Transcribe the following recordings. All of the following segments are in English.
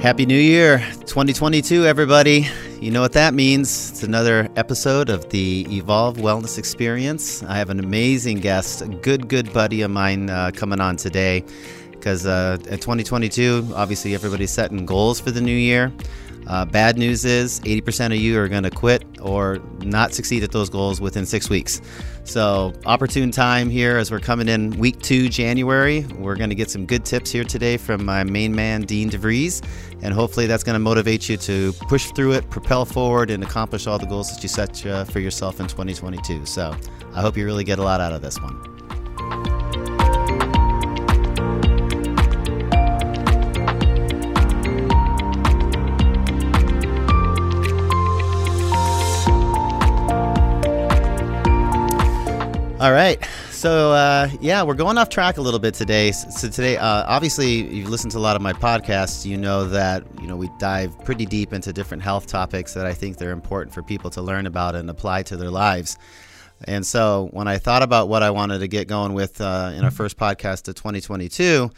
Happy New Year 2022, everybody. You know what that means. It's another episode of the Evolve Wellness Experience. I have an amazing guest, a good, good buddy of mine uh, coming on today because uh, in 2022, obviously, everybody's setting goals for the new year. Uh, bad news is 80% of you are going to quit or not succeed at those goals within six weeks. So, opportune time here as we're coming in week two, January. We're going to get some good tips here today from my main man, Dean DeVries. And hopefully, that's going to motivate you to push through it, propel forward, and accomplish all the goals that you set uh, for yourself in 2022. So, I hope you really get a lot out of this one. All right. So, uh, yeah, we're going off track a little bit today. So, today, uh, obviously, you've listened to a lot of my podcasts. You know that, you know, we dive pretty deep into different health topics that I think they're important for people to learn about and apply to their lives. And so, when I thought about what I wanted to get going with uh, in our first podcast of 2022,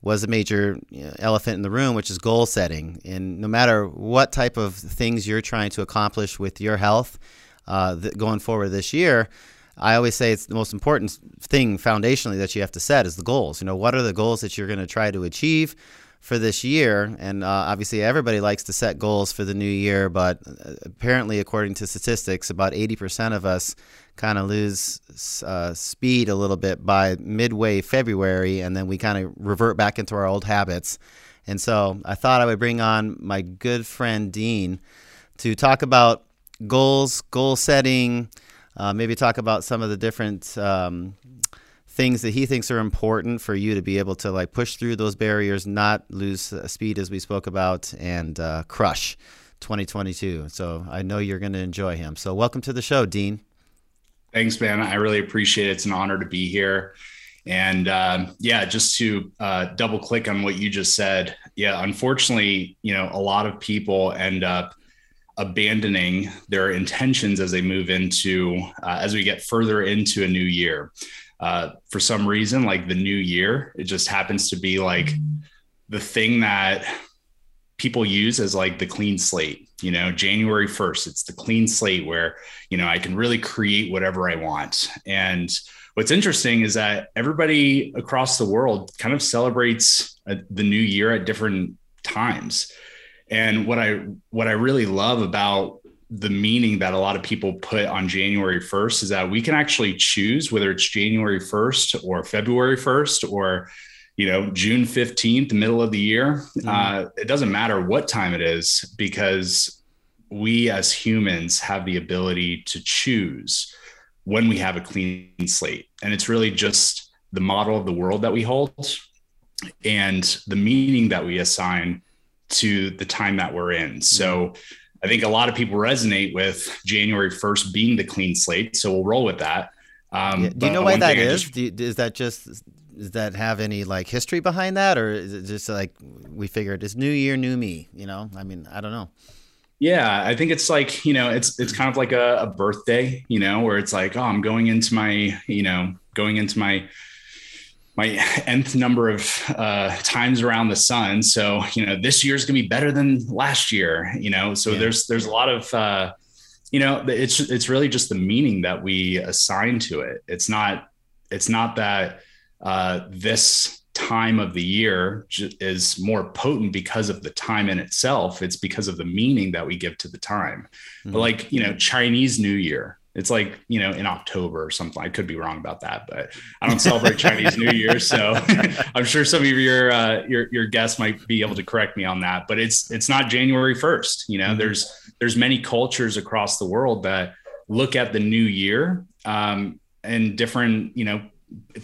was a major elephant in the room, which is goal setting. And no matter what type of things you're trying to accomplish with your health uh, th- going forward this year, I always say it's the most important thing foundationally that you have to set is the goals. You know, what are the goals that you're going to try to achieve for this year? And uh, obviously, everybody likes to set goals for the new year, but uh, apparently, according to statistics, about 80% of us kind of lose uh, speed a little bit by midway February, and then we kind of revert back into our old habits. And so I thought I would bring on my good friend Dean to talk about goals, goal setting uh, maybe talk about some of the different um, things that he thinks are important for you to be able to like push through those barriers, not lose speed as we spoke about, and uh, crush 2022. So I know you're going to enjoy him. So welcome to the show, Dean. Thanks, man. I really appreciate it. It's an honor to be here. And uh, yeah, just to uh, double click on what you just said. Yeah, unfortunately, you know, a lot of people end up abandoning their intentions as they move into uh, as we get further into a new year. Uh, for some reason like the new year it just happens to be like the thing that people use as like the clean slate you know january 1st it's the clean slate where you know i can really create whatever i want. And what's interesting is that everybody across the world kind of celebrates uh, the new year at different times and what I what I really love about the meaning that a lot of people put on January 1st is that we can actually choose whether it's January 1st or February 1st or you know June 15th, middle of the year. Mm-hmm. Uh, it doesn't matter what time it is because we as humans have the ability to choose when we have a clean slate, and it's really just the model of the world that we hold and the meaning that we assign to the time that we're in. So I think a lot of people resonate with January 1st being the clean slate. So we'll roll with that. Um, yeah. Do you know why that is? Just, you, is that just does that have any like history behind that, or is it just like we figured it's New Year, new me? You know, I mean, I don't know. Yeah, I think it's like you know, it's it's kind of like a, a birthday, you know, where it's like, oh, I'm going into my, you know, going into my my nth number of uh, times around the sun. So you know, this year is going to be better than last year. You know, so yeah. there's there's a lot of uh, you know, it's it's really just the meaning that we assign to it. It's not it's not that uh, this time of the year is more potent because of the time in itself. It's because of the meaning that we give to the time. Mm-hmm. But like you know, Chinese New Year it's like, you know, in October or something. I could be wrong about that, but I don't celebrate Chinese New Year. So I'm sure some of your, uh, your, your guests might be able to correct me on that, but it's, it's not January 1st. You know, mm-hmm. there's, there's many cultures across the world that look at the new year um, and different, you know,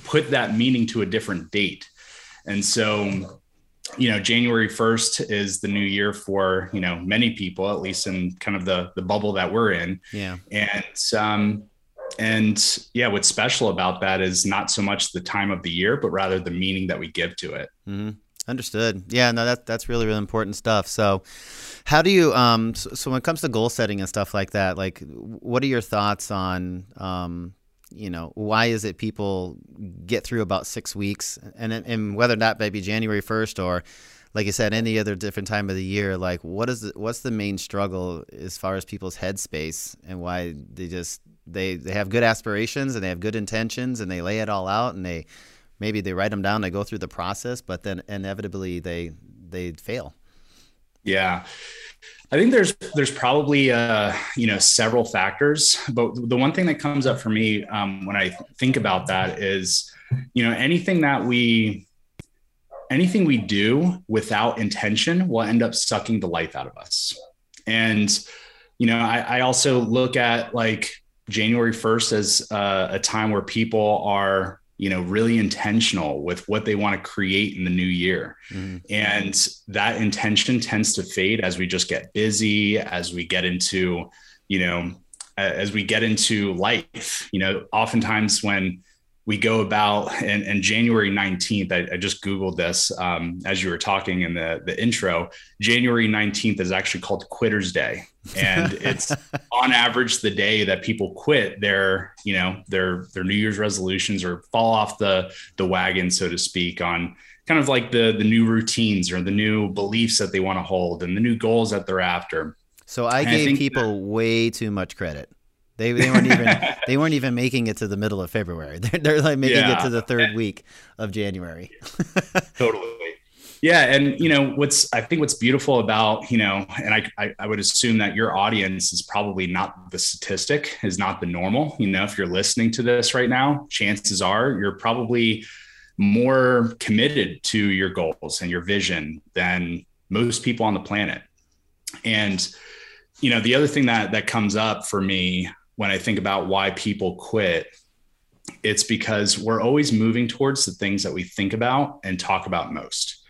put that meaning to a different date. And so you know january 1st is the new year for you know many people at least in kind of the the bubble that we're in. Yeah. And um and yeah what's special about that is not so much the time of the year but rather the meaning that we give to it. Mm-hmm. understood. Yeah no that, that's really really important stuff. So how do you um so, so when it comes to goal setting and stuff like that like what are your thoughts on um you know why is it people get through about six weeks and and whether that may be January first or like you said, any other different time of the year, like what is the, what's the main struggle as far as people's headspace and why they just they they have good aspirations and they have good intentions and they lay it all out and they maybe they write them down, they go through the process, but then inevitably they they fail. Yeah. I think there's there's probably uh, you know several factors, but the one thing that comes up for me um, when I think about that is you know anything that we anything we do without intention will end up sucking the life out of us. And you know I, I also look at like January 1st as uh, a time where people are you know really intentional with what they want to create in the new year mm. and that intention tends to fade as we just get busy as we get into you know as we get into life you know oftentimes when we go about and, and January 19th, I, I just Googled this um, as you were talking in the, the intro. January 19th is actually called Quitter's Day. And it's on average the day that people quit their, you know, their their New Year's resolutions or fall off the the wagon, so to speak, on kind of like the the new routines or the new beliefs that they want to hold and the new goals that they're after. So I and gave I people that, way too much credit. They, they weren't even they weren't even making it to the middle of February. They're, they're like making yeah. it to the third week of January. totally. Yeah, and you know what's I think what's beautiful about you know, and I, I, I would assume that your audience is probably not the statistic, is not the normal. You know, if you're listening to this right now, chances are you're probably more committed to your goals and your vision than most people on the planet. And you know, the other thing that that comes up for me when I think about why people quit, it's because we're always moving towards the things that we think about and talk about most.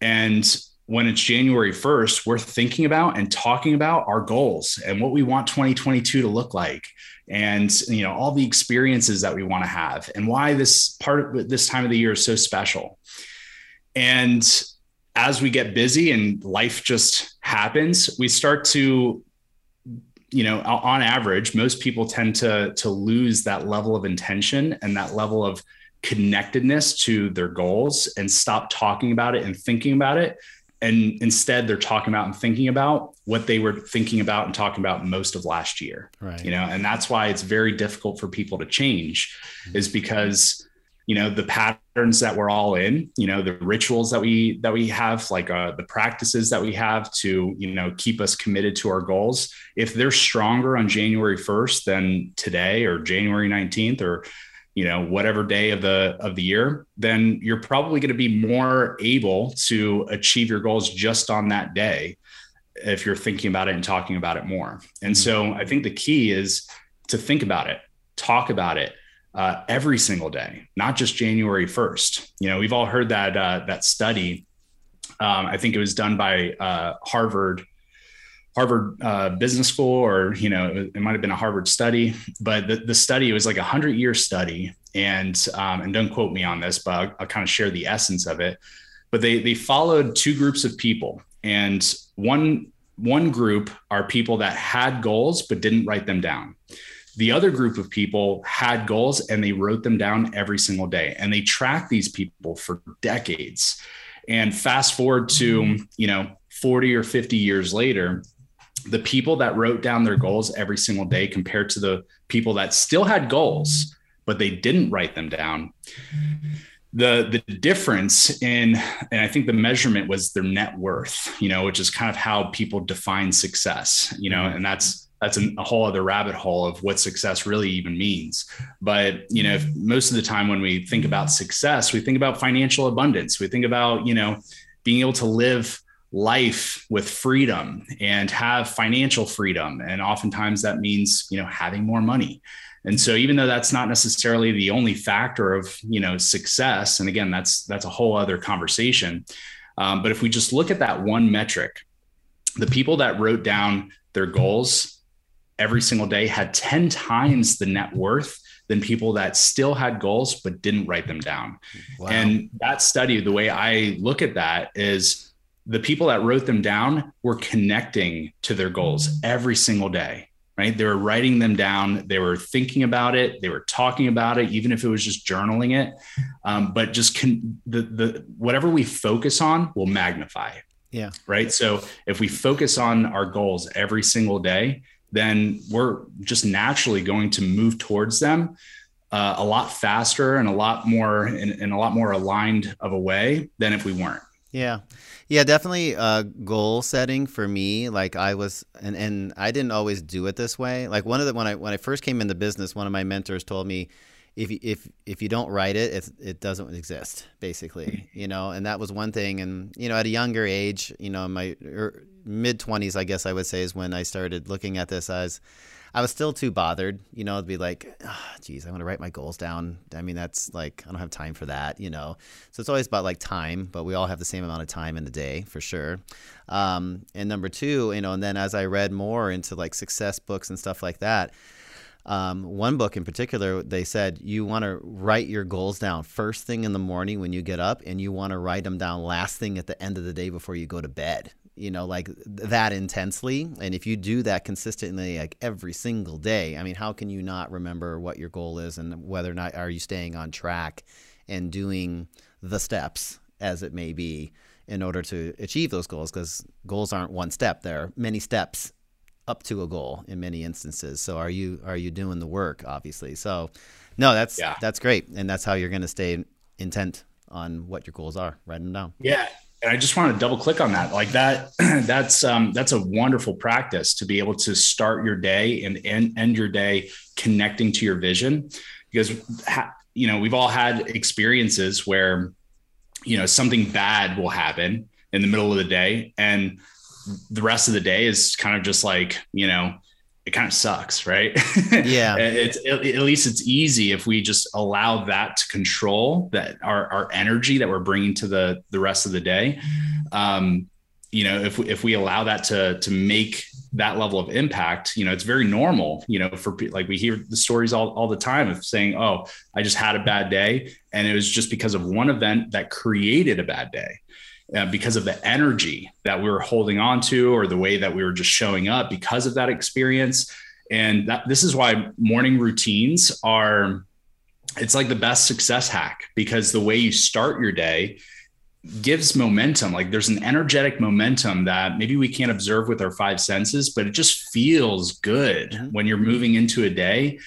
And when it's January 1st, we're thinking about and talking about our goals and what we want 2022 to look like and you know all the experiences that we want to have and why this part of this time of the year is so special. And as we get busy and life just happens, we start to you know on average most people tend to to lose that level of intention and that level of connectedness to their goals and stop talking about it and thinking about it. And instead they're talking about and thinking about what they were thinking about and talking about most of last year. Right. You know and that's why it's very difficult for people to change mm-hmm. is because you know the patterns that we're all in you know the rituals that we that we have like uh, the practices that we have to you know keep us committed to our goals if they're stronger on january 1st than today or january 19th or you know whatever day of the of the year then you're probably going to be more able to achieve your goals just on that day if you're thinking about it and talking about it more and mm-hmm. so i think the key is to think about it talk about it uh, every single day, not just January 1st. You know, we've all heard that uh, that study. Um, I think it was done by uh, Harvard Harvard uh, Business School, or you know, it, might have been a Harvard study. But the, the study was like a hundred year study, and um, and don't quote me on this, but I'll, I'll kind of share the essence of it. But they they followed two groups of people, and one one group are people that had goals but didn't write them down the other group of people had goals and they wrote them down every single day and they tracked these people for decades. And fast forward to, mm-hmm. you know, 40 or 50 years later, the people that wrote down their goals every single day compared to the people that still had goals, but they didn't write them down. The, the difference in and i think the measurement was their net worth you know which is kind of how people define success you know mm-hmm. and that's that's a, a whole other rabbit hole of what success really even means. But you know, most of the time when we think about success, we think about financial abundance. We think about you know being able to live life with freedom and have financial freedom, and oftentimes that means you know having more money. And so even though that's not necessarily the only factor of you know success, and again that's that's a whole other conversation. Um, but if we just look at that one metric, the people that wrote down their goals every single day had 10 times the net worth than people that still had goals but didn't write them down. Wow. And that study, the way I look at that is the people that wrote them down were connecting to their goals every single day. right? They were writing them down, they were thinking about it, they were talking about it, even if it was just journaling it. Um, but just can the the whatever we focus on will magnify. Yeah. Right. So if we focus on our goals every single day, then we're just naturally going to move towards them uh, a lot faster and a lot more in, in a lot more aligned of a way than if we weren't. Yeah. Yeah, definitely uh, goal setting for me. Like I was, and, and I didn't always do it this way. Like one of the when I when I first came into business, one of my mentors told me, if if if you don't write it, it it doesn't exist, basically. You know, and that was one thing. And you know, at a younger age, you know, my er, mid twenties, I guess I would say, is when I started looking at this as I was still too bothered, you know, to be like, oh, geez, I want to write my goals down. I mean, that's like, I don't have time for that, you know. So it's always about like time, but we all have the same amount of time in the day for sure. Um, and number two, you know, and then as I read more into like success books and stuff like that, um, one book in particular, they said you want to write your goals down first thing in the morning when you get up, and you want to write them down last thing at the end of the day before you go to bed you know, like that intensely. And if you do that consistently, like every single day, I mean, how can you not remember what your goal is and whether or not are you staying on track and doing the steps as it may be in order to achieve those goals? Because goals aren't one step; there are many steps up to a goal in many instances. So are you are you doing the work? Obviously. So no, that's yeah. that's great, and that's how you're going to stay intent on what your goals are. Write them down. Yeah, and I just want to double click on that. Like that, that's um, that's a wonderful practice to be able to start your day and end, end your day connecting to your vision, because you know we've all had experiences where you know something bad will happen in the middle of the day, and the rest of the day is kind of just like you know it kind of sucks, right? Yeah. it's at least it's easy if we just allow that to control that our, our energy that we're bringing to the the rest of the day. Um, you know, if we, if we allow that to to make that level of impact, you know, it's very normal. You know, for like we hear the stories all all the time of saying, "Oh, I just had a bad day," and it was just because of one event that created a bad day uh, because of the energy that we were holding on to or the way that we were just showing up because of that experience. And that, this is why morning routines are it's like the best success hack because the way you start your day gives momentum like there's an energetic momentum that maybe we can't observe with our five senses but it just feels good mm-hmm. when you're moving into a day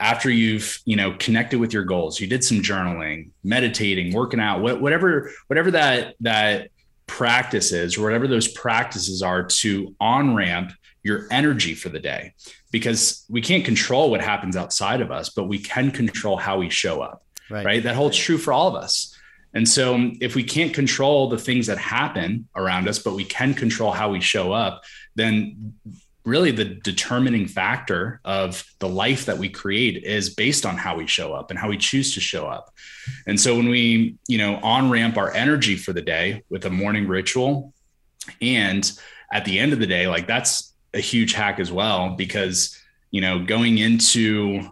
after you've you know connected with your goals you did some journaling meditating working out whatever whatever that that practices or whatever those practices are to on ramp your energy for the day. Because we can't control what happens outside of us but we can control how we show up right, right? that holds true for all of us. And so um, if we can't control the things that happen around us but we can control how we show up then really the determining factor of the life that we create is based on how we show up and how we choose to show up. And so when we, you know, on ramp our energy for the day with a morning ritual and at the end of the day, like that's a huge hack as well because, you know, going into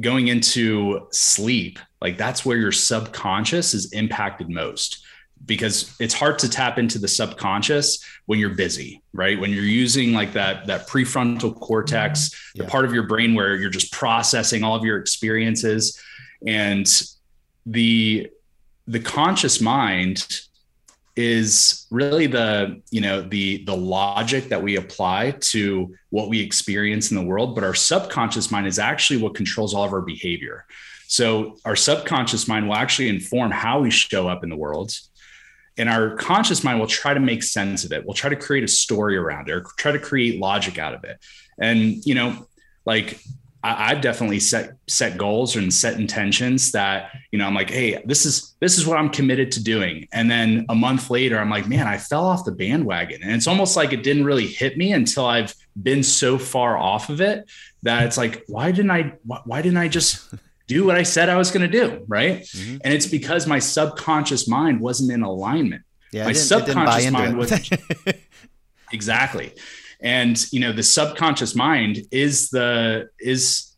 going into sleep, like that's where your subconscious is impacted most because it's hard to tap into the subconscious when you're busy right? When you're using like that that prefrontal cortex mm-hmm. yeah. the part of your brain where you're just processing all of your experiences. And the the conscious mind is really the you know the the logic that we apply to what we experience in the world but our subconscious mind is actually what controls all of our behavior. So our subconscious mind will actually inform how we show up in the world and our conscious mind will try to make sense of it we'll try to create a story around it or try to create logic out of it and you know like I, have definitely set set goals and set intentions that you know I'm like, hey, this is this is what I'm committed to doing. And then a month later, I'm like, man, I fell off the bandwagon. And it's almost like it didn't really hit me until I've been so far off of it that it's like, why didn't I why, why didn't I just do what I said I was going to do. Right. Mm-hmm. And it's because my subconscious mind wasn't in alignment. Yeah, my subconscious mind was exactly. And, you know, the subconscious mind is the, is,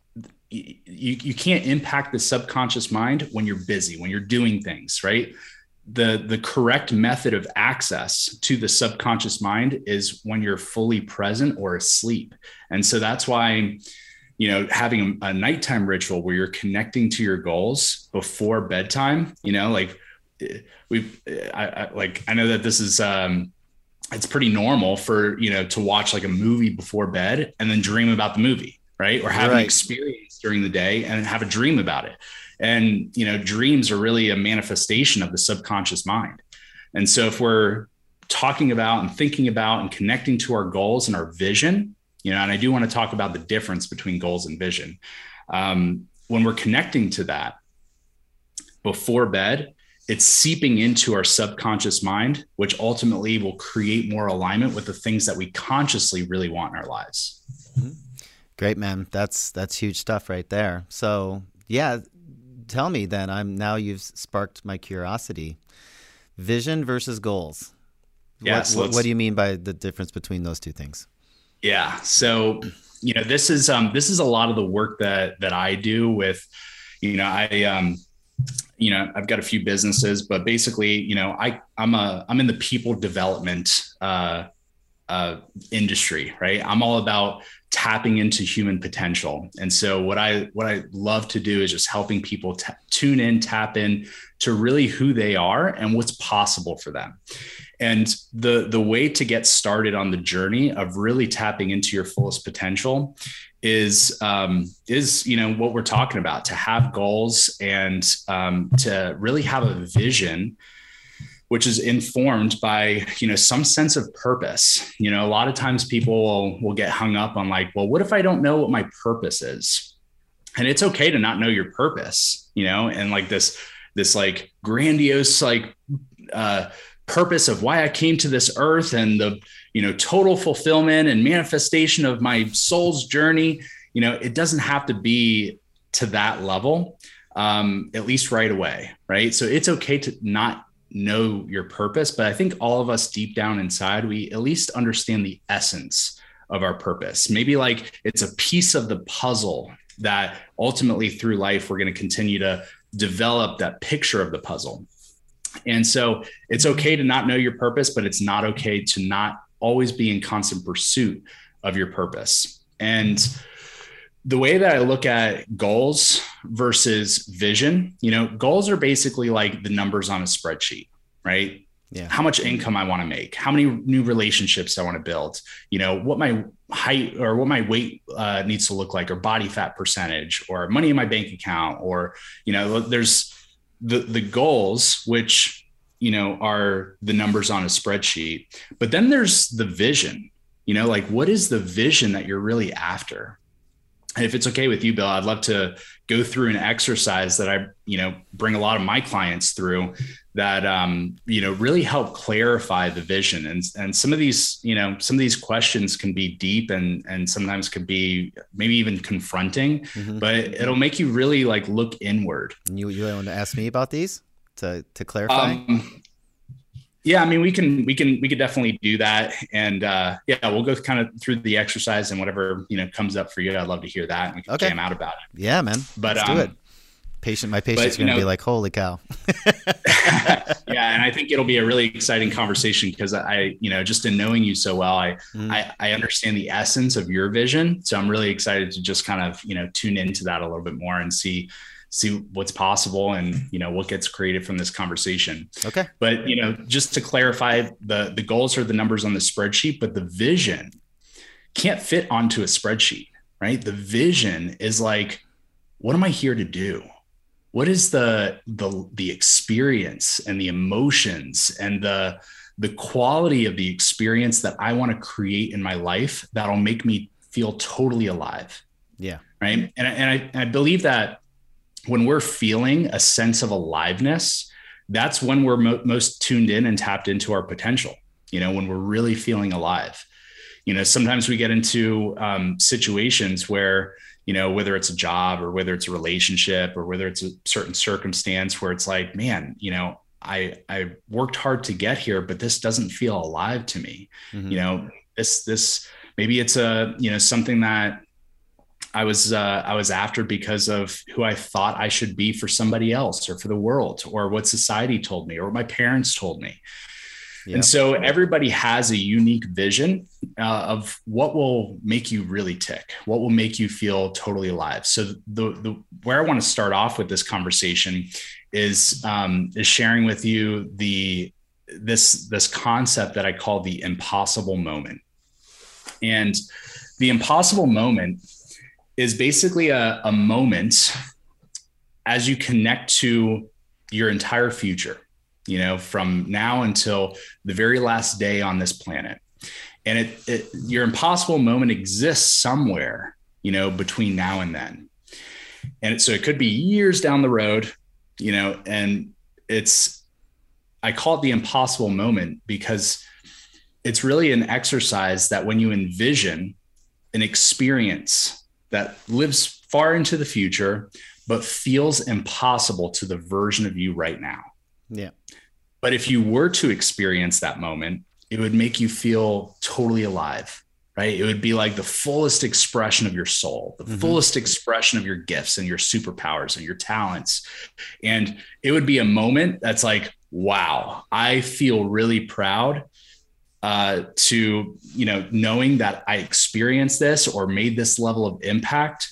you, you can't impact the subconscious mind when you're busy, when you're doing things, right? the the correct method of access to the subconscious mind is when you're fully present or asleep and so that's why you know having a, a nighttime ritual where you're connecting to your goals before bedtime you know like we I, I like i know that this is um it's pretty normal for you know to watch like a movie before bed and then dream about the movie right or have right. an experience during the day and have a dream about it and, you know, dreams are really a manifestation of the subconscious mind. And so if we're talking about and thinking about and connecting to our goals and our vision, you know, and I do want to talk about the difference between goals and vision. Um, when we're connecting to that before bed, it's seeping into our subconscious mind, which ultimately will create more alignment with the things that we consciously really want in our lives. Mm-hmm. Great, man. That's that's huge stuff right there. So yeah, tell me then. I'm now you've sparked my curiosity. Vision versus goals. Yeah. What, so what, what do you mean by the difference between those two things? Yeah. So you know this is um this is a lot of the work that that I do with you know I um you know I've got a few businesses but basically you know I I'm a I'm in the people development uh uh industry right I'm all about tapping into human potential. And so what I what I love to do is just helping people t- tune in, tap in to really who they are and what's possible for them. And the the way to get started on the journey of really tapping into your fullest potential is um, is you know what we're talking about to have goals and um, to really have a vision which is informed by you know some sense of purpose. You know a lot of times people will, will get hung up on like well what if i don't know what my purpose is? And it's okay to not know your purpose you know and like this this like grandiose like uh purpose of why i came to this earth and the you know total fulfillment and manifestation of my soul's journey you know it doesn't have to be to that level um, at least right away right so it's okay to not know your purpose, but I think all of us deep down inside, we at least understand the essence of our purpose. Maybe like it's a piece of the puzzle that ultimately through life, we're going to continue to develop that picture of the puzzle. And so it's okay to not know your purpose, but it's not okay to not always be in constant pursuit of your purpose. And the way that I look at goals versus vision, you know, goals are basically like the numbers on a spreadsheet, right? Yeah. How much income I want to make, how many new relationships I want to build, you know, what my height or what my weight uh, needs to look like, or body fat percentage, or money in my bank account, or, you know, there's the, the goals, which, you know, are the numbers on a spreadsheet. But then there's the vision, you know, like what is the vision that you're really after? if it's okay with you bill i'd love to go through an exercise that i you know bring a lot of my clients through that um, you know really help clarify the vision and and some of these you know some of these questions can be deep and and sometimes could be maybe even confronting mm-hmm. but it'll make you really like look inward you you want to ask me about these to to clarify um, yeah, I mean, we can, we can, we could definitely do that, and uh, yeah, we'll go kind of through the exercise and whatever you know comes up for you. I'd love to hear that, and we can okay. jam out about it. Yeah, man. But Let's um, do it. Patient, my patient's going to be like, "Holy cow!" yeah, and I think it'll be a really exciting conversation because I, you know, just in knowing you so well, I, mm. I, I understand the essence of your vision. So I'm really excited to just kind of, you know, tune into that a little bit more and see see what's possible and you know what gets created from this conversation okay but you know just to clarify the the goals are the numbers on the spreadsheet but the vision can't fit onto a spreadsheet right the vision is like what am i here to do what is the the the experience and the emotions and the the quality of the experience that i want to create in my life that'll make me feel totally alive yeah right and, and I, I believe that when we're feeling a sense of aliveness, that's when we're mo- most tuned in and tapped into our potential. You know, when we're really feeling alive. You know, sometimes we get into um, situations where, you know, whether it's a job or whether it's a relationship or whether it's a certain circumstance where it's like, man, you know, I I worked hard to get here, but this doesn't feel alive to me. Mm-hmm. You know, this this maybe it's a you know something that I was uh, I was after because of who I thought I should be for somebody else or for the world or what society told me or what my parents told me. Yep. And so everybody has a unique vision uh, of what will make you really tick, what will make you feel totally alive. So the the where I want to start off with this conversation is um, is sharing with you the this this concept that I call the impossible moment. And the impossible moment is basically a, a moment as you connect to your entire future, you know, from now until the very last day on this planet. And it, it your impossible moment exists somewhere, you know, between now and then. And so it could be years down the road, you know, and it's I call it the impossible moment because it's really an exercise that when you envision an experience that lives far into the future, but feels impossible to the version of you right now. Yeah. But if you were to experience that moment, it would make you feel totally alive, right? It would be like the fullest expression of your soul, the mm-hmm. fullest expression of your gifts and your superpowers and your talents. And it would be a moment that's like, wow, I feel really proud uh, to you know knowing that I experienced this or made this level of impact,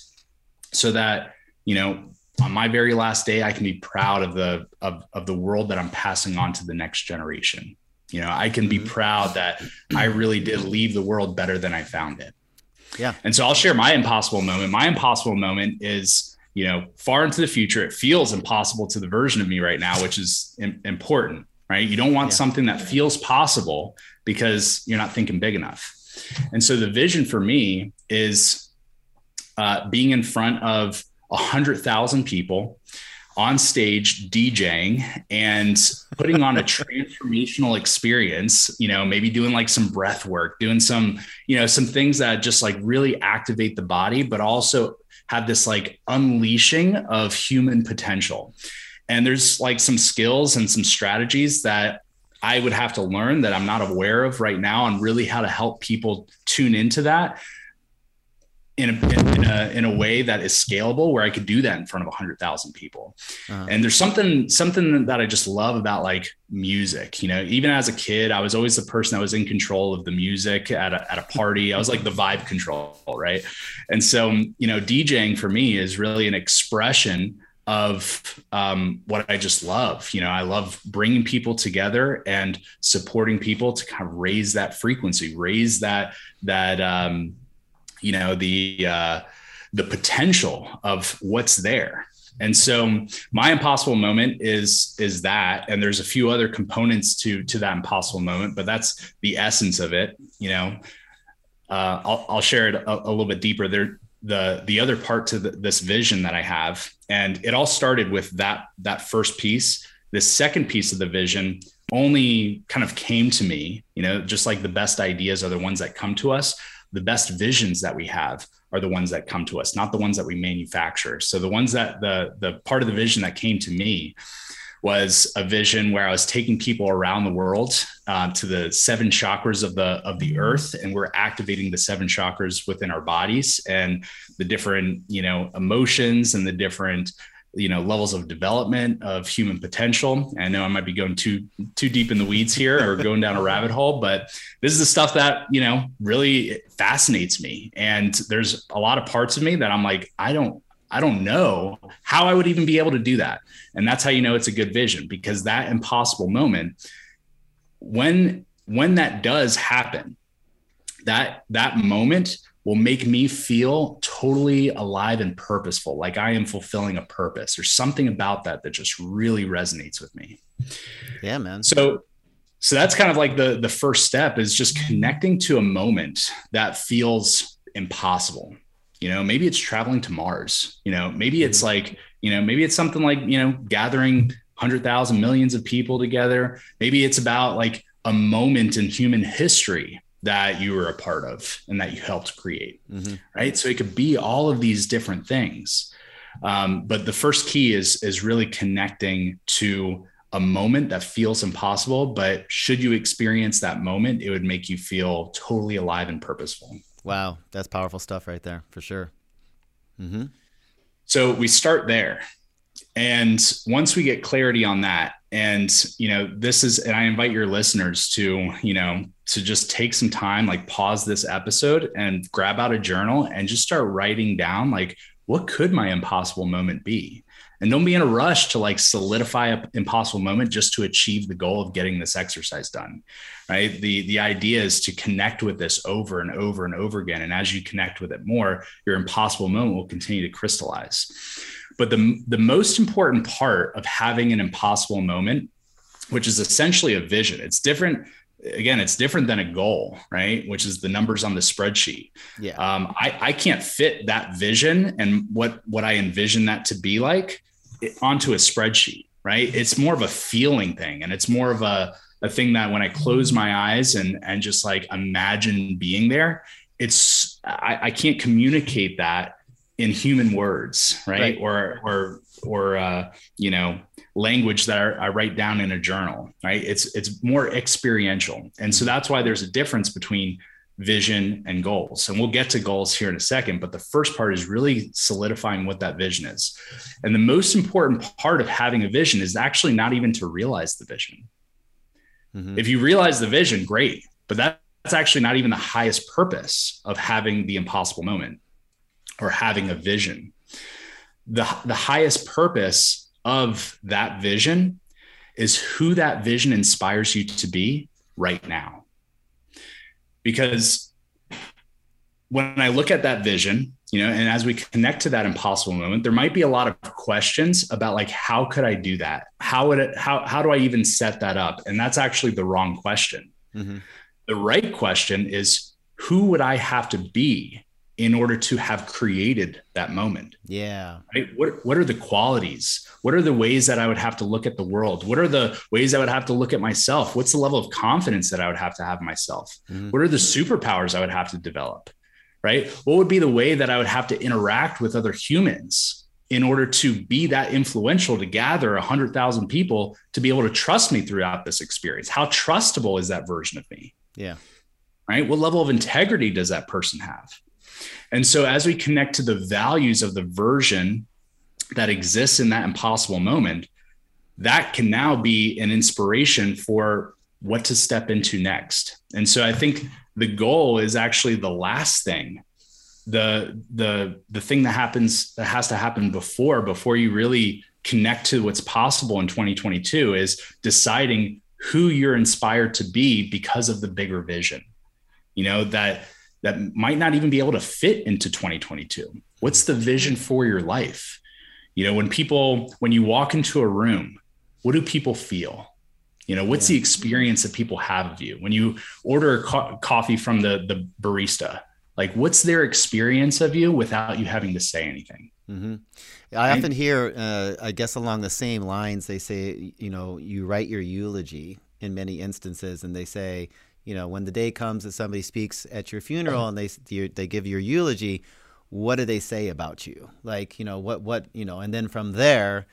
so that you know on my very last day I can be proud of the of, of the world that I'm passing on to the next generation. You know, I can be mm-hmm. proud that I really did leave the world better than I found it. Yeah. And so I'll share my impossible moment. My impossible moment is, you know, far into the future. It feels impossible to the version of me right now, which is Im- important, right? You don't want yeah. something that feels possible because you're not thinking big enough. And so the vision for me is uh, being in front of a hundred thousand people on stage DJing and putting on a transformational experience, you know, maybe doing like some breath work, doing some, you know, some things that just like really activate the body, but also have this like unleashing of human potential. And there's like some skills and some strategies that I would have to learn that I'm not aware of right now and really how to help people tune into that in a, in a, in a way that is scalable where I could do that in front of a hundred thousand people. Uh-huh. And there's something, something that I just love about like music, you know, even as a kid, I was always the person that was in control of the music at a, at a party. I was like the vibe control. Right. And so, you know, DJing for me is really an expression of um, what I just love. You know, I love bringing people together and supporting people to kind of raise that frequency, raise that that um, you know the uh, the potential of what's there. And so my impossible moment is is that, and there's a few other components to to that impossible moment, but that's the essence of it. You know, uh, I'll, I'll share it a, a little bit deeper. There, the the other part to the, this vision that I have, and it all started with that that first piece. The second piece of the vision only kind of came to me, you know, just like the best ideas are the ones that come to us. The best visions that we have are the ones that come to us, not the ones that we manufacture. So the ones that the the part of the vision that came to me was a vision where I was taking people around the world uh, to the seven chakras of the of the earth, and we're activating the seven chakras within our bodies and the different you know emotions and the different you know levels of development of human potential. I know I might be going too too deep in the weeds here or going down a rabbit hole, but this is the stuff that you know really fascinates me. And there's a lot of parts of me that I'm like, I don't I don't know how I would even be able to do that. And that's how you know it's a good vision because that impossible moment, when when that does happen, that that moment will make me feel totally alive and purposeful, like I am fulfilling a purpose. There's something about that that just really resonates with me. Yeah, man. So so that's kind of like the the first step is just connecting to a moment that feels impossible you know maybe it's traveling to mars you know maybe it's mm-hmm. like you know maybe it's something like you know gathering 100,000 millions of people together maybe it's about like a moment in human history that you were a part of and that you helped create mm-hmm. right so it could be all of these different things um, but the first key is is really connecting to a moment that feels impossible but should you experience that moment it would make you feel totally alive and purposeful Wow, that's powerful stuff right there for sure. Mm-hmm. So we start there. And once we get clarity on that, and you know, this is, and I invite your listeners to, you know, to just take some time, like pause this episode and grab out a journal and just start writing down, like, what could my impossible moment be? And don't be in a rush to like solidify an impossible moment just to achieve the goal of getting this exercise done. Right. The the idea is to connect with this over and over and over again. And as you connect with it more, your impossible moment will continue to crystallize. But the, the most important part of having an impossible moment, which is essentially a vision, it's different again, it's different than a goal, right? Which is the numbers on the spreadsheet. Yeah. Um, I, I can't fit that vision and what what I envision that to be like onto a spreadsheet, right? It's more of a feeling thing, and it's more of a a thing that when I close my eyes and and just like imagine being there, it's I, I can't communicate that in human words, right? right. Or or or uh, you know language that I, I, write down in a journal, right? It's it's more experiential, and so that's why there's a difference between vision and goals. And we'll get to goals here in a second, but the first part is really solidifying what that vision is. And the most important part of having a vision is actually not even to realize the vision. Mm-hmm. If you realize the vision, great, but that, that's actually not even the highest purpose of having the impossible moment or having a vision. The, the highest purpose of that vision is who that vision inspires you to be right now. Because when I look at that vision, you know, and as we connect to that impossible moment, there might be a lot of questions about like, how could I do that? How would it, how, how do I even set that up? And that's actually the wrong question. Mm-hmm. The right question is, who would I have to be in order to have created that moment. Yeah. Right. What what are the qualities? What are the ways that I would have to look at the world? What are the ways I would have to look at myself? What's the level of confidence that I would have to have myself? Mm-hmm. What are the superpowers I would have to develop? Right? What would be the way that I would have to interact with other humans in order to be that influential to gather 100,000 people to be able to trust me throughout this experience? How trustable is that version of me? Yeah. Right? What level of integrity does that person have? And so, as we connect to the values of the version that exists in that impossible moment, that can now be an inspiration for what to step into next. And so, I think the goal is actually the last thing the the the thing that happens that has to happen before before you really connect to what's possible in 2022 is deciding who you're inspired to be because of the bigger vision you know that that might not even be able to fit into 2022 what's the vision for your life? You know when people when you walk into a room what do people feel? You know what's yeah. the experience that people have of you? When you order co- coffee from the the barista like what's their experience of you without you having to say anything? Mm-hmm. i often hear uh, i guess along the same lines they say you know you write your eulogy in many instances and they say you know, when the day comes that somebody speaks at your funeral uh-huh. and they they give your eulogy, what do they say about you? Like, you know, what what you know, and then from there,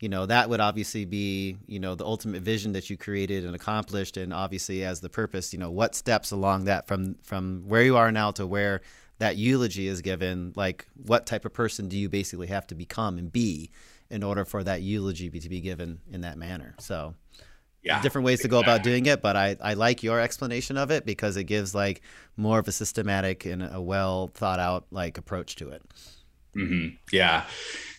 you know, that would obviously be you know the ultimate vision that you created and accomplished, and obviously as the purpose, you know, what steps along that from from where you are now to where that eulogy is given, like what type of person do you basically have to become and be in order for that eulogy to be given in that manner? So yeah, different ways to go about doing it, but I, I like your explanation of it because it gives like more of a systematic and a well thought out like approach to it. Mm-hmm. Yeah.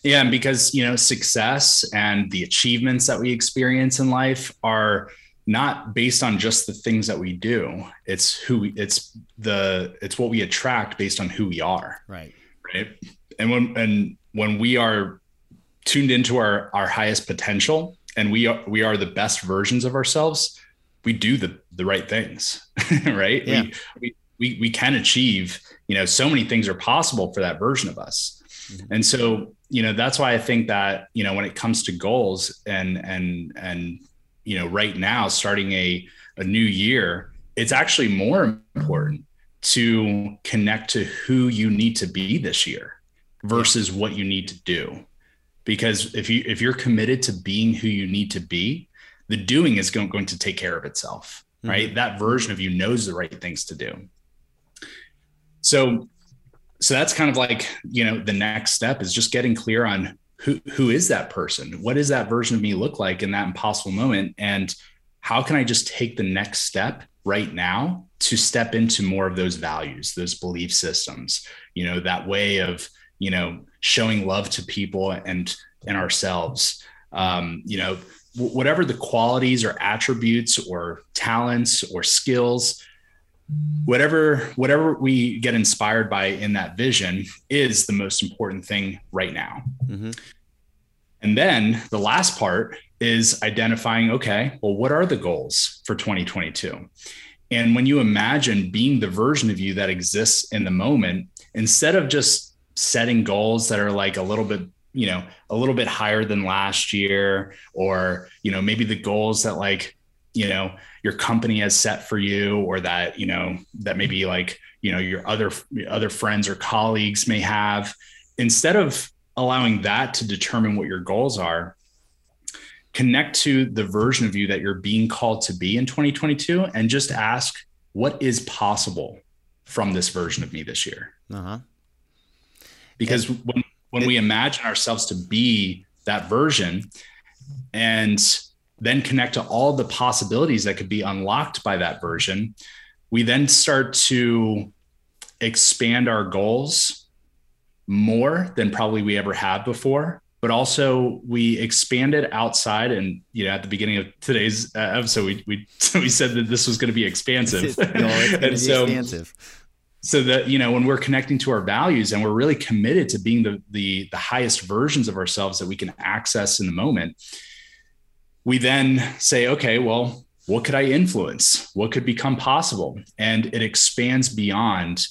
Yeah. And because, you know, success and the achievements that we experience in life are not based on just the things that we do. It's who we, it's the, it's what we attract based on who we are. Right. Right. And when, and when we are tuned into our, our highest potential, and we are we are the best versions of ourselves we do the the right things right yeah. we, we we we can achieve you know so many things are possible for that version of us mm-hmm. and so you know that's why i think that you know when it comes to goals and and and you know right now starting a a new year it's actually more important to connect to who you need to be this year versus what you need to do because if you if you're committed to being who you need to be the doing is going, going to take care of itself right? Mm-hmm. that version of you knows the right things to do. So so that's kind of like you know the next step is just getting clear on who who is that person? What does that version of me look like in that impossible moment? And how can i just take the next step right now to step into more of those values those belief systems you know that way of you know showing love to people and and ourselves. Um, you know w- whatever the qualities or attributes or talents or skills whatever whatever we get inspired by in that vision is the most important thing right now. Mm-hmm. and then the last part is identifying okay well what are the goals for 2022 and when you imagine being the version of you that exists in the moment instead of just setting goals that are like a little bit you know a little bit higher than last year or you know maybe the goals that like you know your company has set for you or that you know that maybe like you know your other other friends or colleagues may have instead of allowing that to determine what your goals are connect to the version of you that you're being called to be in 2022 and just ask what is possible from this version of me this year uh-huh. Because when when it, we imagine ourselves to be that version and then connect to all the possibilities that could be unlocked by that version, we then start to expand our goals more than probably we ever have before but also we expanded outside and you know at the beginning of today's uh, episode we we, we said that this was going to be expansive. No, and so expansive so that you know when we're connecting to our values and we're really committed to being the the, the highest versions of ourselves that we can access in the moment we then say, okay, well, what could I influence? What could become possible? And it expands beyond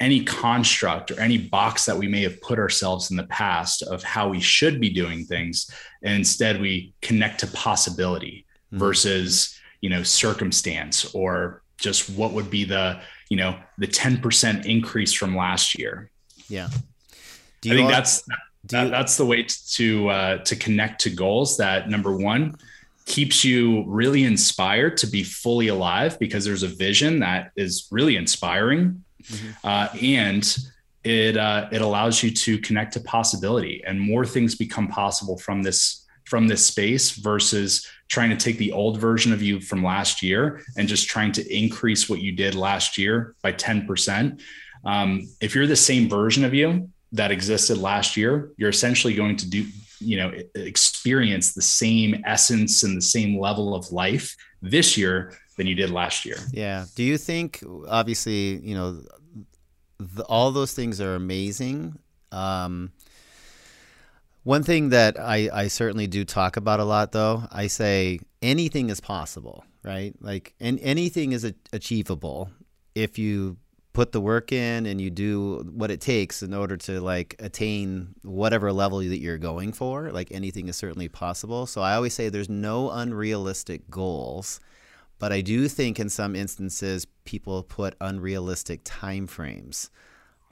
any construct or any box that we may have put ourselves in the past of how we should be doing things. And instead, we connect to possibility mm-hmm. versus, you know, circumstance or just what would be the, you know, the 10% increase from last year. Yeah. do I think that's that, that's the way to uh, to connect to goals. That number one, keeps you really inspired to be fully alive because there's a vision that is really inspiring mm-hmm. uh, and it uh, it allows you to connect to possibility and more things become possible from this from this space versus trying to take the old version of you from last year and just trying to increase what you did last year by 10% um, if you're the same version of you that existed last year you're essentially going to do you know experience the same essence and the same level of life this year than you did last year. Yeah. Do you think obviously you know the, all those things are amazing. Um, one thing that I, I certainly do talk about a lot though i say anything is possible right? Like and anything is achievable if you put the work in and you do what it takes in order to like attain whatever level that you're going for. Like anything is certainly possible. So i always say there's no unrealistic goals but i do think in some instances people put unrealistic time frames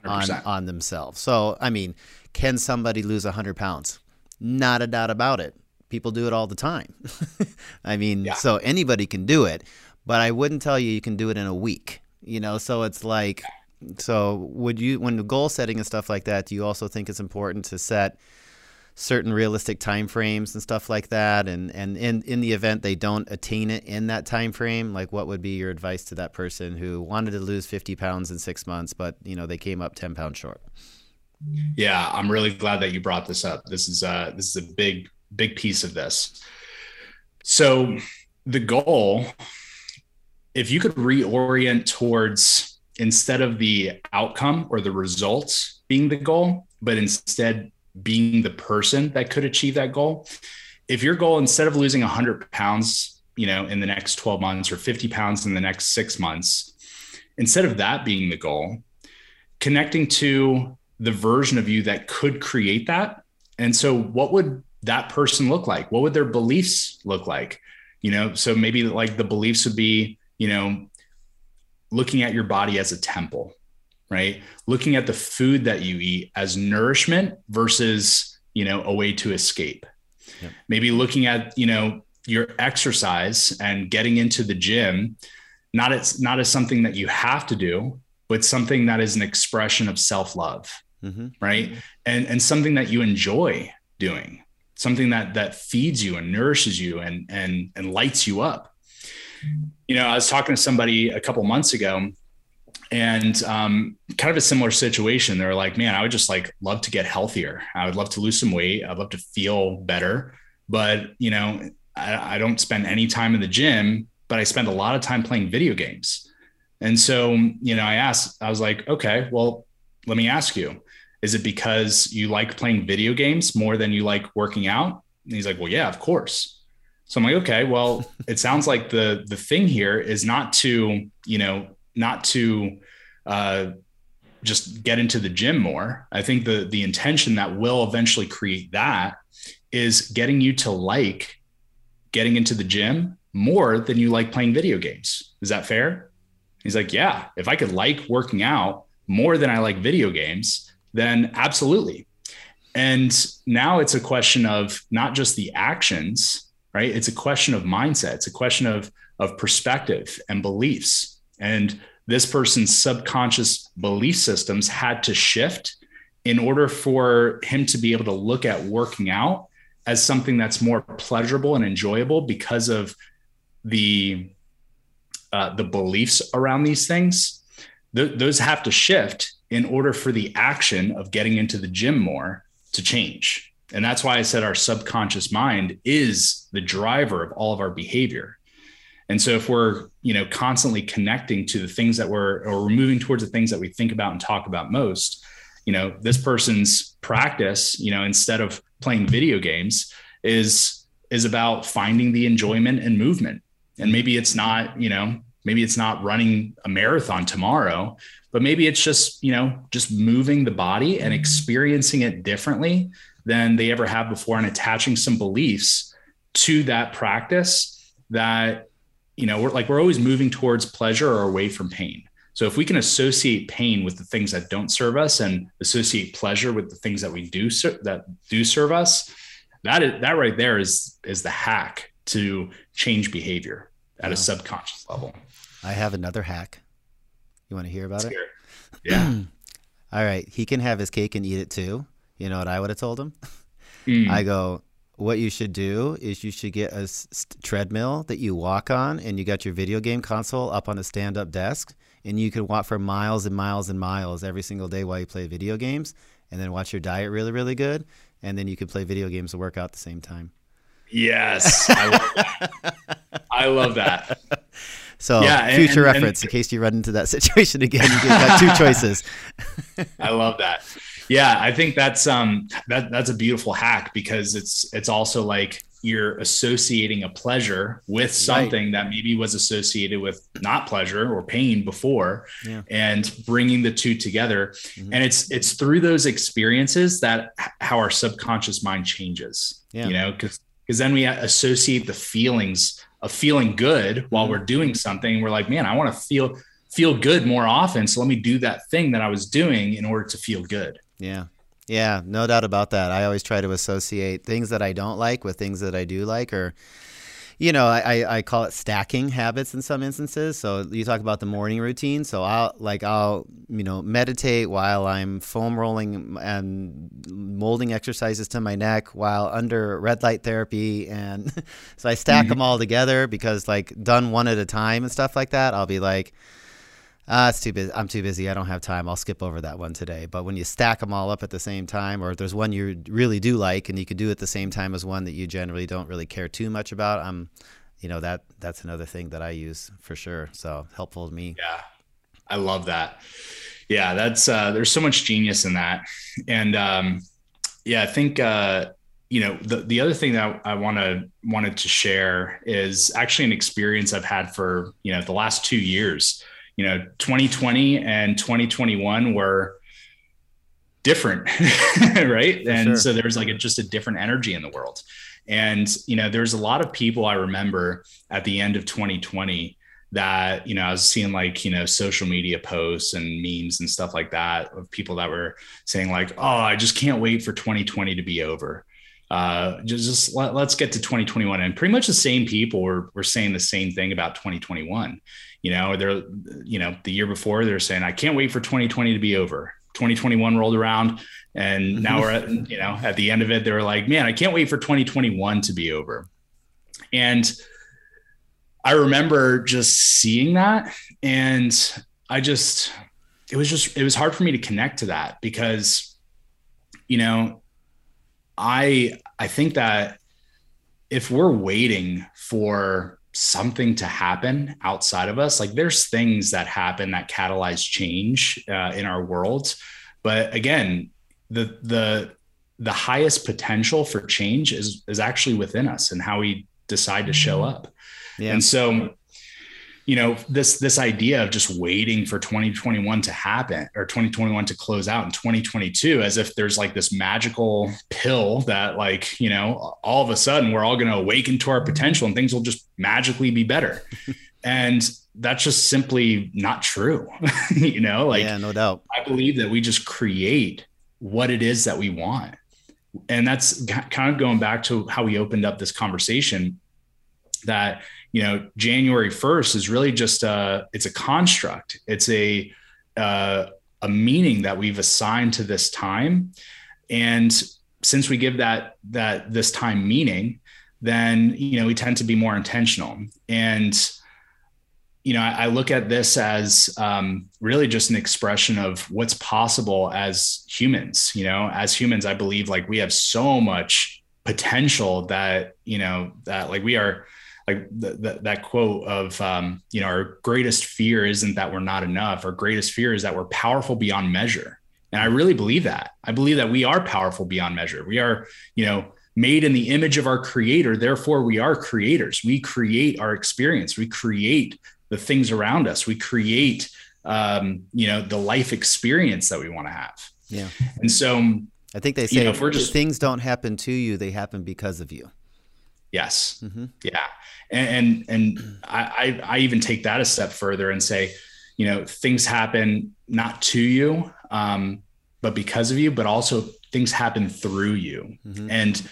on, on themselves. So i mean can somebody lose 100 pounds? Not a doubt about it. People do it all the time. I mean yeah. so anybody can do it but i wouldn't tell you you can do it in a week you know? So it's like so would you when goal setting and stuff like that do you also think it's important to set certain realistic time frames and stuff like that. And and in in the event they don't attain it in that time frame like what would be your advice to that person who wanted to lose 50 pounds in six months but you know they came up 10 pounds short? Yeah i'm really glad that you brought this up. This is uh this is a big big piece of this. So the goal if you could reorient towards instead of the outcome or the results being the goal, but instead being the person that could achieve that goal. If your goal, instead of losing 100 pounds, you know, in the next 12 months or 50 pounds in the next six months, instead of that being the goal, connecting to the version of you that could create that. And so, what would that person look like? What would their beliefs look like? You know, so maybe like the beliefs would be, you know, looking at your body as a temple, right? Looking at the food that you eat as nourishment versus, you know, a way to escape. Yep. Maybe looking at, you know, your exercise and getting into the gym not as not as something that you have to do, but something that is an expression of self-love mm-hmm. right and and something that you enjoy doing something that that feeds you and nourishes you and and and lights you up you know i was talking to somebody a couple months ago and um, kind of a similar situation. They're like man i would just like love to get healthier. I would love to lose some weight. I'd love to feel better. But you know I, I don't spend any time in the gym but i spend a lot of time playing video games. And so you know i asked i was like okay well let me ask you. Is it because you like playing video games more than you like working out? And he's like well yeah of course. So i'm like okay well it sounds like the the thing here is not to you know not to uh, just get into the gym more. I think the the intention that will eventually create that is getting you to like getting into the gym more than you like playing video games. Is that fair? He's like, yeah, if I could like working out more than I like video games, then absolutely. And now it's a question of not just the actions, right? It's a question of mindset. It's a question of of perspective and beliefs. And this person's subconscious belief systems had to shift in order for him to be able to look at working out as something that's more pleasurable and enjoyable because of the uh, the beliefs around these things. Th- those have to shift in order for the action of getting into the gym more to change. And that's why i said our subconscious mind is the driver of all of our behavior and so if we're, you know, constantly connecting to the things that we're or we're moving towards the things that we think about and talk about most, you know, this person's practice, you know, instead of playing video games is is about finding the enjoyment and movement. And maybe it's not, you know, maybe it's not running a marathon tomorrow, but maybe it's just, you know, just moving the body and experiencing it differently than they ever have before and attaching some beliefs to that practice that you know, we're like we're always moving towards pleasure or away from pain. So if we can associate pain with the things that don't serve us and associate pleasure with the things that we do ser- that do serve us, that is that right there is is the hack to change behavior at wow. a subconscious level. I have another hack. You want to hear about Let's it? Hear it? Yeah. All right. He can have his cake and eat it too. You know what I would have told him? Mm. I go, what you should do is you should get a st- treadmill that you walk on and you got your video game console up on a stand-up desk and you can walk for miles and miles and miles every single day while you play video games and then watch your diet really really good and then you can play video games and work out at the same time. Yes. I love that i love that. So yeah, future and, reference and, in case you run into that situation again you've got two choices. I love that yeah, I think that's um that that's a beautiful hack because it's it's also like you're associating a pleasure with something right. that maybe was associated with not pleasure or pain before yeah. and bringing the two together mm-hmm. and it's it's through those experiences that how our subconscious mind changes yeah. you know because because then we associate the feelings of feeling good while mm-hmm. we're doing something we're like man i want to feel feel good more often so let me do that thing that i was doing in order to feel good yeah. Yeah, no doubt about that. I always try to associate things that I don't like with things that I do like, or, you know, I, I call it stacking habits in some instances. So you talk about the morning routine. So I'll like I'll you know meditate while I'm foam rolling and molding exercises to my neck while under red light therapy, and so I stack mm-hmm. them all together because like done one at a time and stuff like that. I'll be like uh, it's too busy. I'm too busy. I don't have time. I'll skip over that one today. But when you stack them all up at the same time, or if there's one you really do like and you could do at the same time as one that you generally don't really care too much about, I'm, you know, that that's another thing that I use for sure. So helpful to me. Yeah, I love that. Yeah, that's uh, there's so much genius in that, and um, yeah, I think uh, you know the the other thing that I want to wanted to share is actually an experience I've had for you know the last two years you know 2020 and 2021 were different right and sure. so there's like a, just a different energy in the world and you know there's a lot of people i remember at the end of 2020 that you know i was seeing like you know social media posts and memes and stuff like that of people that were saying like oh i just can't wait for 2020 to be over uh, just, just let, us get to 2021. And pretty much the same people were, were saying the same thing about 2021. You know, they're, you know, the year before they're saying, I can't wait for 2020 to be over. 2021 rolled around and mm-hmm. now we're at, you know, at the end of it, they were like, man, I can't wait for 2021 to be over. And I remember just seeing that and I just, it was just, it was hard for me to connect to that because, you know, I, I think that if we're waiting for something to happen outside of us, like there's things that happen that catalyze change uh, in our world. But again, the, the, the highest potential for change is, is actually within us and how we decide to show mm-hmm. up. Yeah. And so you know this this idea of just waiting for 2021 to happen or 2021 to close out in 2022 as if there's like this magical pill that like you know all of a sudden we're all going to awaken to our potential and things will just magically be better. And that's just simply not true you know like yeah no doubt. I believe that we just create what it is that we want. And that's kind of going back to how we opened up this conversation that you know january 1st is really just a it's a construct. It's a uh, a meaning that we've assigned to this time. And since we give that that this time meaning then you know we tend to be more intentional. And you know I, I look at this as um, really just an expression of what's possible as humans you know as humans i believe like we have so much potential that you know that like we are like the, the, that quote of um, you know our greatest fear isn't that we're not enough. Our greatest fear is that we're powerful beyond measure. And i really believe that. I believe that we are powerful beyond measure. We are you know made in the image of our creator. Therefore we are creators. We create our experience. We create the things around us. We create um, you know the life experience that we want to have. Yeah. And so i think they say you know, if we're just things don't happen to you they happen because of you yes mm-hmm. yeah and and, and I, I even take that a step further and say you know things happen not to you um, but because of you but also things happen through you mm-hmm. and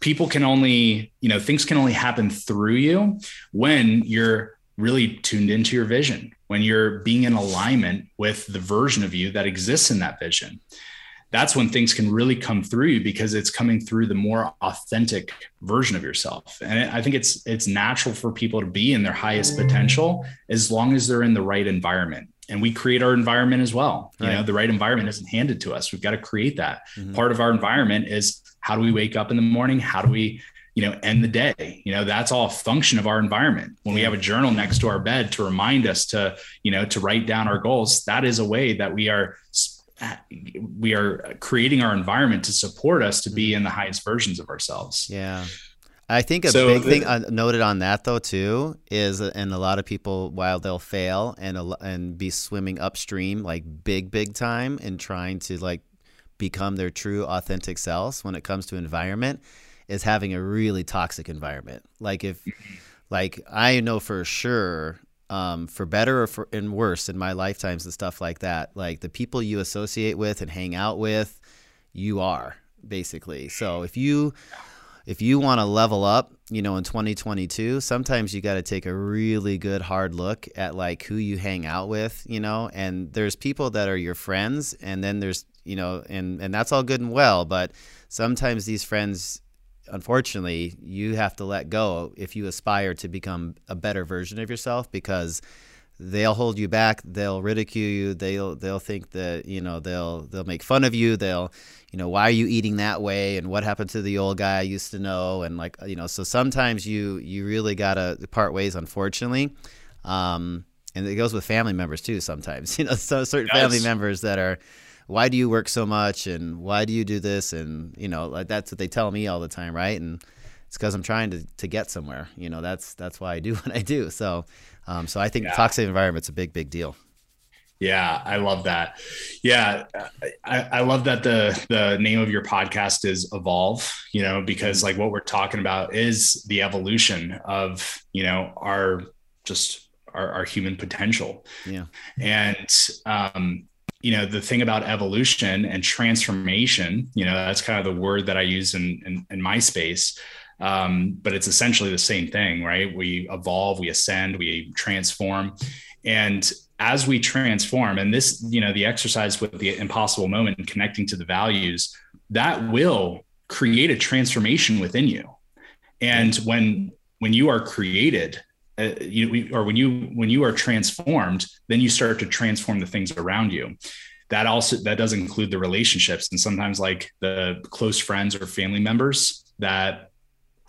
people can only you know things can only happen through you when you're really tuned into your vision when you're being in alignment with the version of you that exists in that vision that's when things can really come through you because it's coming through the more authentic version of yourself. And i think it's it's natural for people to be in their highest potential as long as they're in the right environment. And we create our environment as well. You know the right environment isn't handed to us. We've got to create that. Mm-hmm. part of our environment is how do we wake up in the morning? How do we you know end the day? You know that's all a function of our environment. When we have a journal next to our bed to remind us to you know to write down our goals that is a way that we are we are creating our environment to support us to be mm-hmm. in the highest versions of ourselves. Yeah. I think a so big the, thing uh, noted on that though too is, uh, and a lot of people while they'll fail and and be swimming upstream like big big time and trying to like become their true authentic selves when it comes to environment is having a really toxic environment. Like if, mm-hmm. like I know for sure um, for better or for and worse in my lifetimes and stuff like that. Like the people you associate with and hang out with, you are basically. So if you if you want to level up, you know, in 2022, sometimes you got to take a really good hard look at like who you hang out with, you know, and there's people that are your friends and then there's, you know, and and that's all good and well, but sometimes these friends unfortunately, you have to let go if you aspire to become a better version of yourself because they'll hold you back they'll ridicule you they'll they'll think that you know they'll they'll make fun of you they'll you know why are you eating that way? And what happened to the old guy i used to know? And like you know so sometimes you you really gotta part ways unfortunately. Um and it goes with family members too sometimes you know so certain family members that are why do you work so much and why do you do this and you know like that's what they tell me all the time right and it's because i'm trying to, to get somewhere you know that's that's why i do what i do so um, so i think yeah. toxic environment's a big big deal yeah, I love that. Yeah, I, I, love that the the name of your podcast is Evolve. You know, because like what we're talking about is the evolution of you know our just our, our human potential. Yeah, and um, you know the thing about evolution and transformation you know that's kind of the word that i use in in, in my space. Um, but it's essentially the same thing right? We evolve we ascend we transform. And as we transform and this you know the exercise with the impossible moment and connecting to the values that will create a transformation within you. And when when you are created uh, you or when you when you are transformed then you start to transform the things around you. That also that does include the relationships and sometimes like the close friends or family members that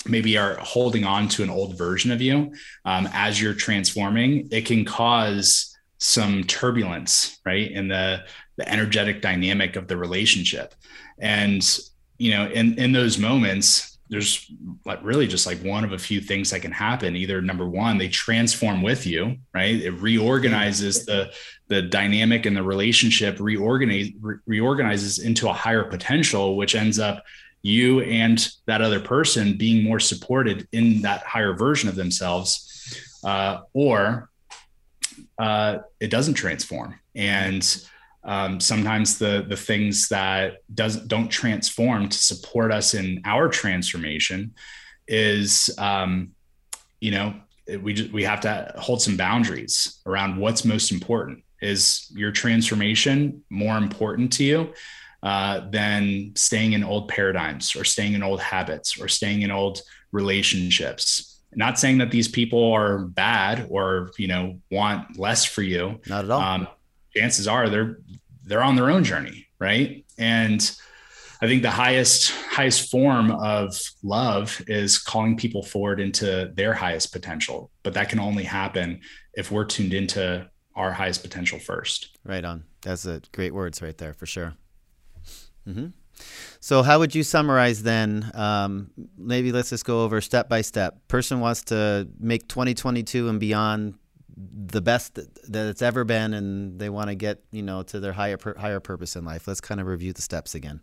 maybe are holding on to an old version of you. Um, as you're transforming it can cause some turbulence right in the the energetic dynamic of the relationship. And you know in in those moments there's like really just like one of a few things that can happen. Either number one they transform with you right? It reorganizes the the dynamic and the relationship reorganize re- reorganizes into a higher potential which ends up you and that other person being more supported in that higher version of themselves uh, or uh, it doesn't transform. And um, sometimes the the things that does don't transform to support us in our transformation is um, you know we just, we have to hold some boundaries around what's most important. Is your transformation more important to you uh, than staying in old paradigms or staying in old habits or staying in old relationships? Not saying that these people are bad or you know want less for you. Not at all. Um, chances are they're they're on their own journey, right? And I think the highest highest form of love is calling people forward into their highest potential, but that can only happen if we're tuned into our highest potential first. Right on. That's a great words right there for sure. Mm-hmm. So, how would you summarize then? Um, maybe let's just go over step by step. Person wants to make 2022 and beyond the best that it's ever been and they want to get you know to their higher higher purpose in life. Let's kind of review the steps again.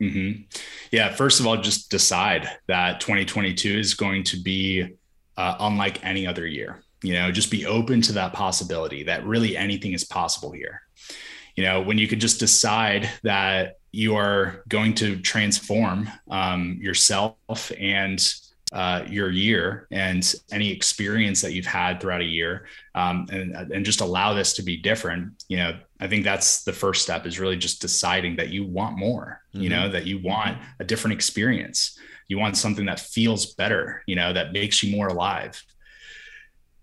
Mm-hmm. yeah first of all just decide that 2022 is going to be uh, unlike any other year. You know just be open to that possibility that really anything is possible here. You know when you could just decide that you are going to transform um, yourself and uh, your year and any experience that you've had throughout a year um, and, and just allow this to be different you know i think that's the first step is really just deciding that you want more mm-hmm. you know that you want a different experience. You want something that feels better you know that makes you more alive.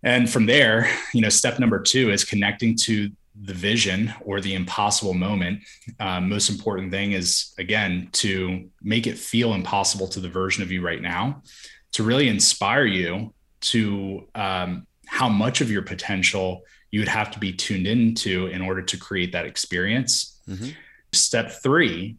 And from there you know step number two is connecting to the vision or the impossible moment. Um, most important thing is again to make it feel impossible to the version of you right now to really inspire you to um, how much of your potential you would have to be tuned into in order to create that experience. Mm-hmm. Step three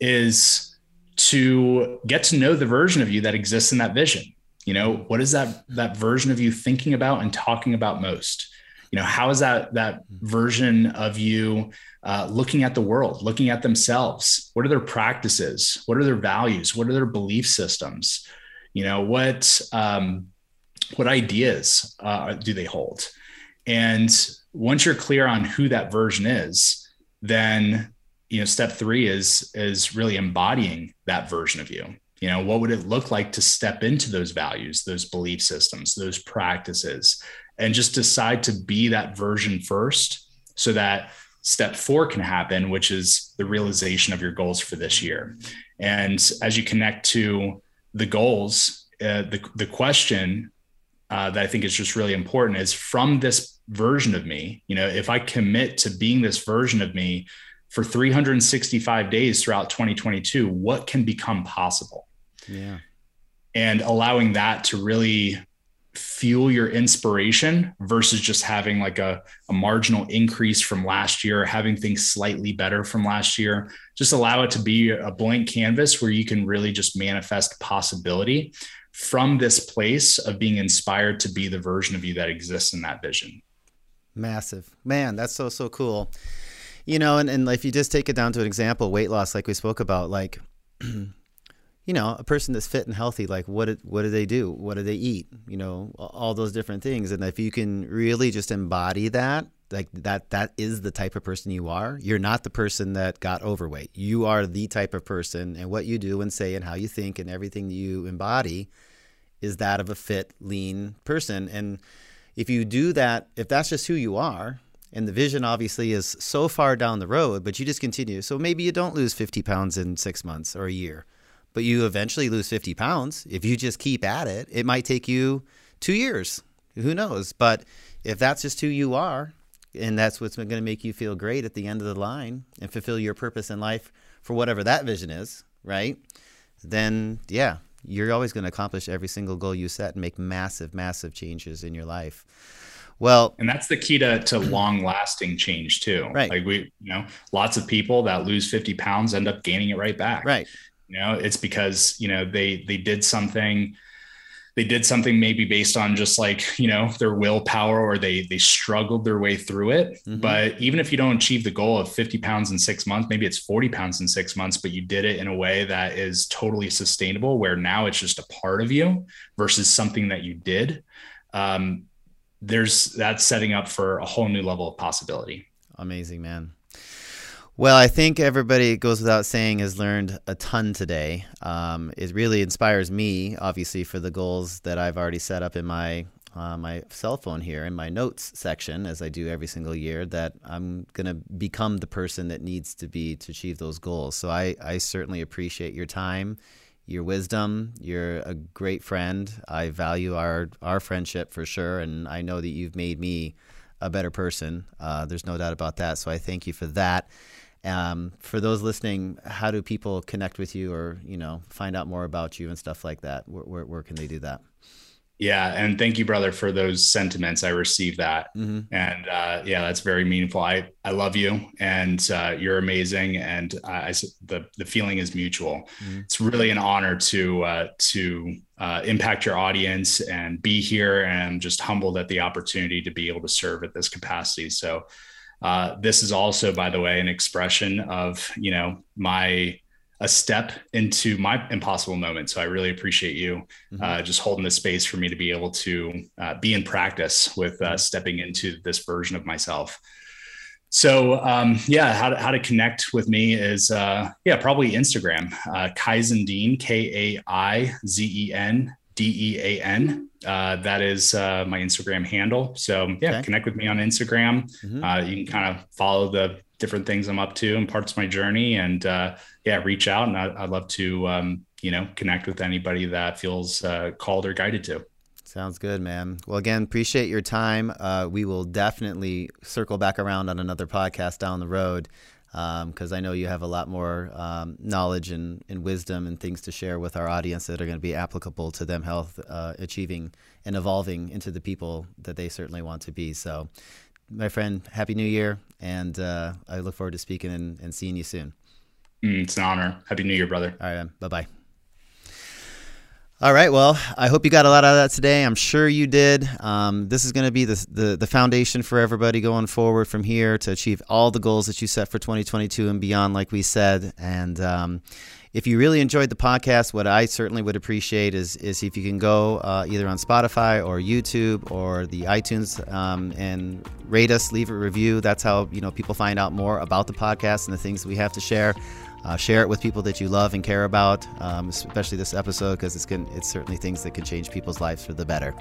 is to get to know the version of you that exists in that vision. You know, what is that that version of you thinking about and talking about most? You know, how is that that version of you uh, looking at the world, looking at themselves? What are their practices? What are their values? What are their belief systems? You know what um, what ideas uh, do they hold? And once you're clear on who that version is then you know step three is is really embodying that version of you. You know what would it look like to step into those values those belief systems those practices and just decide to be that version first so that step four can happen which is the realization of your goals for this year. And as you connect to the goals, uh, the the question uh, that I think is just really important is from this version of me. You know, if I commit to being this version of me for 365 days throughout 2022, what can become possible? Yeah, and allowing that to really fuel your inspiration versus just having like a, a marginal increase from last year, having things slightly better from last year. Just allow it to be a blank canvas where you can really just manifest possibility from this place of being inspired to be the version of you that exists in that vision. Massive. Man, that's so, so cool. You know, and, and if you just take it down to an example, weight loss, like we spoke about, like you know, a person that's fit and healthy, like what did, what do they do? What do they eat? You know, all those different things. And if you can really just embody that like that that is the type of person you are you're not the person that got overweight you are the type of person and what you do and say and how you think and everything you embody is that of a fit lean person and if you do that if that's just who you are and the vision obviously is so far down the road but you just continue so maybe you don't lose 50 pounds in six months or a year but you eventually lose 50 pounds if you just keep at it it might take you two years who knows but if that's just who you are and that's what's going to make you feel great at the end of the line and fulfill your purpose in life for whatever that vision is, right? Then, yeah, you're always going to accomplish every single goal you set and make massive, massive changes in your life. Well, and that's the key to, to long lasting change too. Right. Like we, you know, lots of people that lose 50 pounds end up gaining it right back. Right. You know, it's because, you know, they, they did something they did something maybe based on just like you know their willpower or they they struggled their way through it. Mm-hmm. but even if you don't achieve the goal of 50 pounds in six months maybe it's 40 pounds in six months but you did it in a way that is totally sustainable where now it's just a part of you versus something that you did um, there's that's setting up for a whole new level of possibility. Amazing man well, I think everybody, it goes without saying, has learned a ton today. Um, it really inspires me, obviously, for the goals that I've already set up in my uh, my cell phone here in my notes section, as I do every single year, that I'm going to become the person that needs to be to achieve those goals. So I, I certainly appreciate your time, your wisdom. You're a great friend. I value our our friendship for sure, and I know that you've made me a better person. Uh, there's no doubt about that. So I thank you for that. Um, for those listening, how do people connect with you or you know find out more about you and stuff like that? Where, where, where can they do that? Yeah, and thank you, brother, for those sentiments. I received that, mm-hmm. and uh, yeah, that's very meaningful. I I love you, and uh, you're amazing, and I, the the feeling is mutual. Mm-hmm. It's really an honor to uh, to uh, impact your audience and be here, and I'm just humbled at the opportunity to be able to serve at this capacity. So uh, this is also, by the way, an expression of you know my a step into my impossible moment. So I really appreciate you mm-hmm. uh, just holding the space for me to be able to uh, be in practice with uh, stepping into this version of myself. So um, yeah, how to, how to connect with me is uh, yeah probably Instagram, uh, Kaizen Dean K A I Z E N D E A N. Uh, that is uh, my Instagram handle. So yeah, okay. connect with me on Instagram. Mm-hmm. Uh, you can kind of follow the different things I'm up to and parts of my journey, and uh, yeah, reach out. And I, would love to um, you know connect with anybody that feels uh, called or guided to. Sounds good, man. Well, again, appreciate your time. Uh, we will definitely circle back around on another podcast down the road because um, I know you have a lot more um, knowledge and, and, wisdom and things to share with our audience that are going to be applicable to them health uh, achieving and evolving into the people that they certainly want to be. So, my friend, happy New Year, and uh, I look forward to speaking and, and seeing you soon. Mm, it's an honor. Happy New Year, brother. All right, bye bye. All right. Well, I hope you got a lot out of that today. I'm sure you did. Um, this is going to be the, the, the foundation for everybody going forward from here to achieve all the goals that you set for 2022 and beyond, like we said. And um, if you really enjoyed the podcast, what I certainly would appreciate is is if you can go uh, either on Spotify or YouTube or the iTunes um, and rate us, leave a review. That's how you know people find out more about the podcast and the things we have to share. Uh, share it with people that you love and care about, um, especially this episode, because it's, it's certainly things that can change people's lives for the better.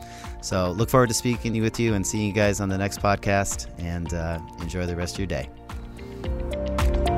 So look forward to speaking with you and seeing you guys on the next podcast, and uh, enjoy the rest of your day.